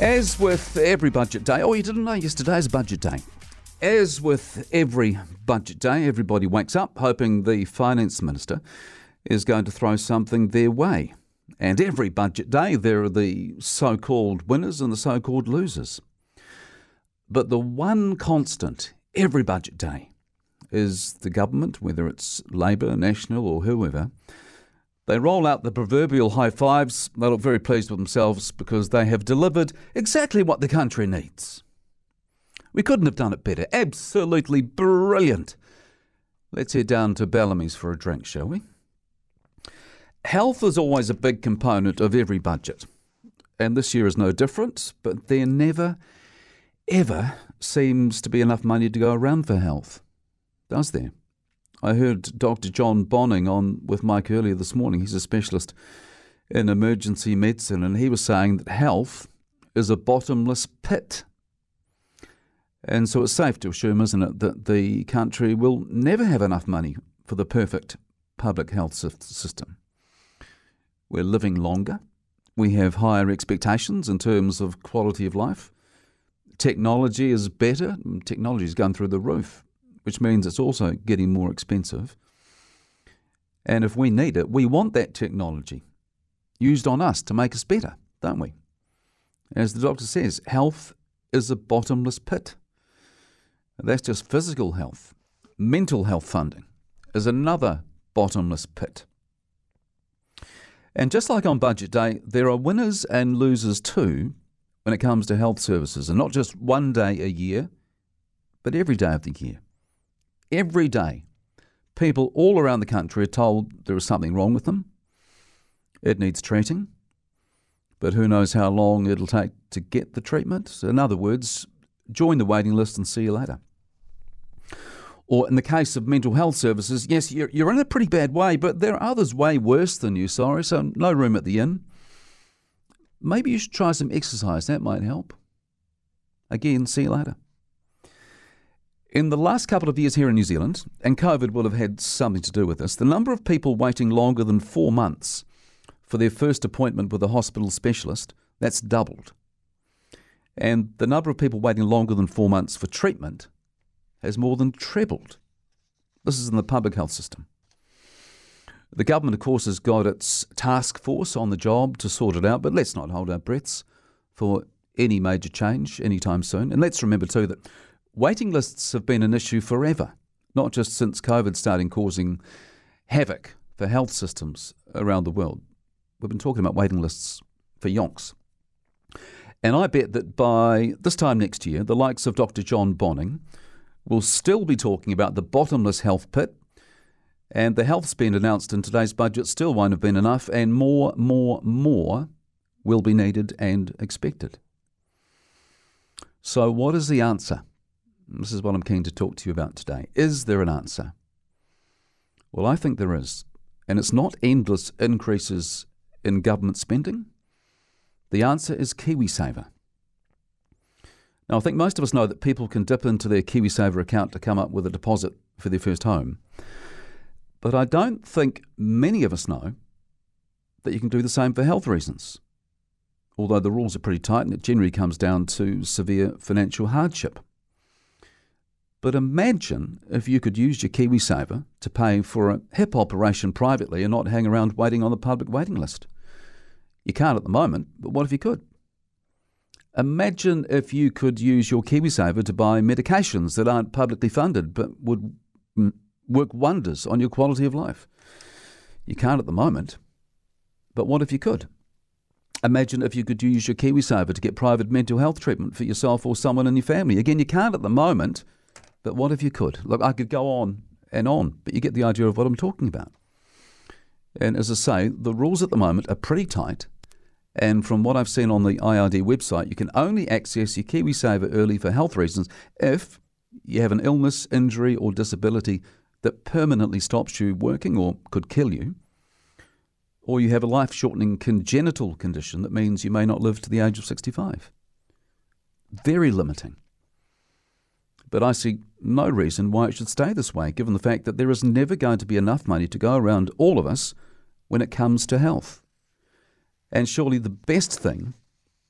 As with every budget day, oh, you didn't know yesterday's budget day. As with every budget day, everybody wakes up hoping the finance minister is going to throw something their way. And every budget day, there are the so called winners and the so called losers. But the one constant every budget day is the government, whether it's Labour, National, or whoever, they roll out the proverbial high fives. They look very pleased with themselves because they have delivered exactly what the country needs. We couldn't have done it better. Absolutely brilliant. Let's head down to Bellamy's for a drink, shall we? Health is always a big component of every budget, and this year is no different, but there never, ever seems to be enough money to go around for health, does there? I heard Dr. John Bonning on with Mike earlier this morning. He's a specialist in emergency medicine, and he was saying that health is a bottomless pit. And so it's safe to assume, isn't it, that the country will never have enough money for the perfect public health system. We're living longer. We have higher expectations in terms of quality of life. Technology is better. Technology is going through the roof which means it's also getting more expensive. And if we need it, we want that technology used on us to make us better, don't we? As the doctor says, health is a bottomless pit. That's just physical health. Mental health funding is another bottomless pit. And just like on budget day, there are winners and losers too when it comes to health services, and not just one day a year, but every day of the year every day, people all around the country are told there is something wrong with them. It needs treating, but who knows how long it'll take to get the treatment. In other words, join the waiting list and see you later. Or in the case of mental health services, yes, you're, you're in a pretty bad way, but there are others way worse than you, sorry, so no room at the inn. Maybe you should try some exercise, that might help. Again, see you later. In the last couple of years here in New Zealand, and COVID will have had something to do with this, the number of people waiting longer than four months for their first appointment with a hospital specialist, that's doubled. And the number of people waiting longer than four months for treatment has more than trebled. This is in the public health system. The government, of course, has got its task force on the job to sort it out, but let's not hold our breaths for any major change anytime soon. And let's remember, too, that Waiting lists have been an issue forever, not just since COVID started causing havoc for health systems around the world. We've been talking about waiting lists for yonks. And I bet that by this time next year, the likes of Dr. John Bonning will still be talking about the bottomless health pit, and the health spend announced in today's budget still won't have been enough, and more, more, more will be needed and expected. So, what is the answer? This is what I'm keen to talk to you about today. Is there an answer? Well, I think there is. And it's not endless increases in government spending. The answer is KiwiSaver. Now, I think most of us know that people can dip into their KiwiSaver account to come up with a deposit for their first home. But I don't think many of us know that you can do the same for health reasons. Although the rules are pretty tight and it generally comes down to severe financial hardship. But imagine if you could use your KiwiSaver to pay for a hip operation privately and not hang around waiting on the public waiting list. You can't at the moment, but what if you could? Imagine if you could use your KiwiSaver to buy medications that aren't publicly funded but would work wonders on your quality of life. You can't at the moment, but what if you could? Imagine if you could use your KiwiSaver to get private mental health treatment for yourself or someone in your family. Again, you can't at the moment, but what if you could? Look, I could go on and on, but you get the idea of what I'm talking about. And as I say, the rules at the moment are pretty tight. And from what I've seen on the IRD website, you can only access your KiwiSaver early for health reasons if you have an illness, injury, or disability that permanently stops you working or could kill you, or you have a life shortening congenital condition that means you may not live to the age of 65. Very limiting. But I see no reason why it should stay this way, given the fact that there is never going to be enough money to go around all of us when it comes to health. And surely the best thing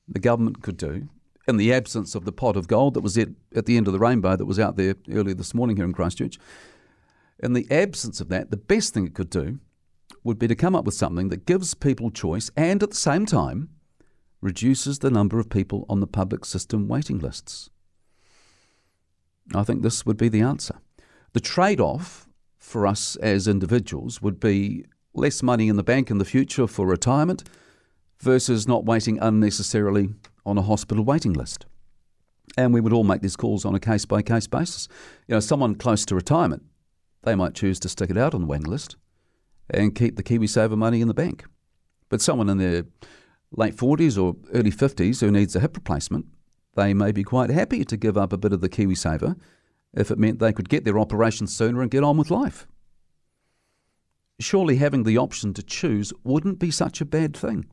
the government could do, in the absence of the pot of gold that was at, at the end of the rainbow that was out there earlier this morning here in Christchurch, in the absence of that, the best thing it could do would be to come up with something that gives people choice and at the same time reduces the number of people on the public system waiting lists. I think this would be the answer. The trade off for us as individuals would be less money in the bank in the future for retirement versus not waiting unnecessarily on a hospital waiting list. And we would all make these calls on a case by case basis. You know, someone close to retirement, they might choose to stick it out on the waiting list and keep the KiwiSaver money in the bank. But someone in their late 40s or early 50s who needs a hip replacement, they may be quite happy to give up a bit of the KiwiSaver if it meant they could get their operation sooner and get on with life. Surely having the option to choose wouldn't be such a bad thing.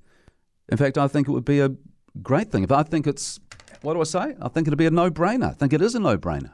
In fact, I think it would be a great thing. If I think it's, what do I say? I think it'd be a no brainer. I think it is a no brainer.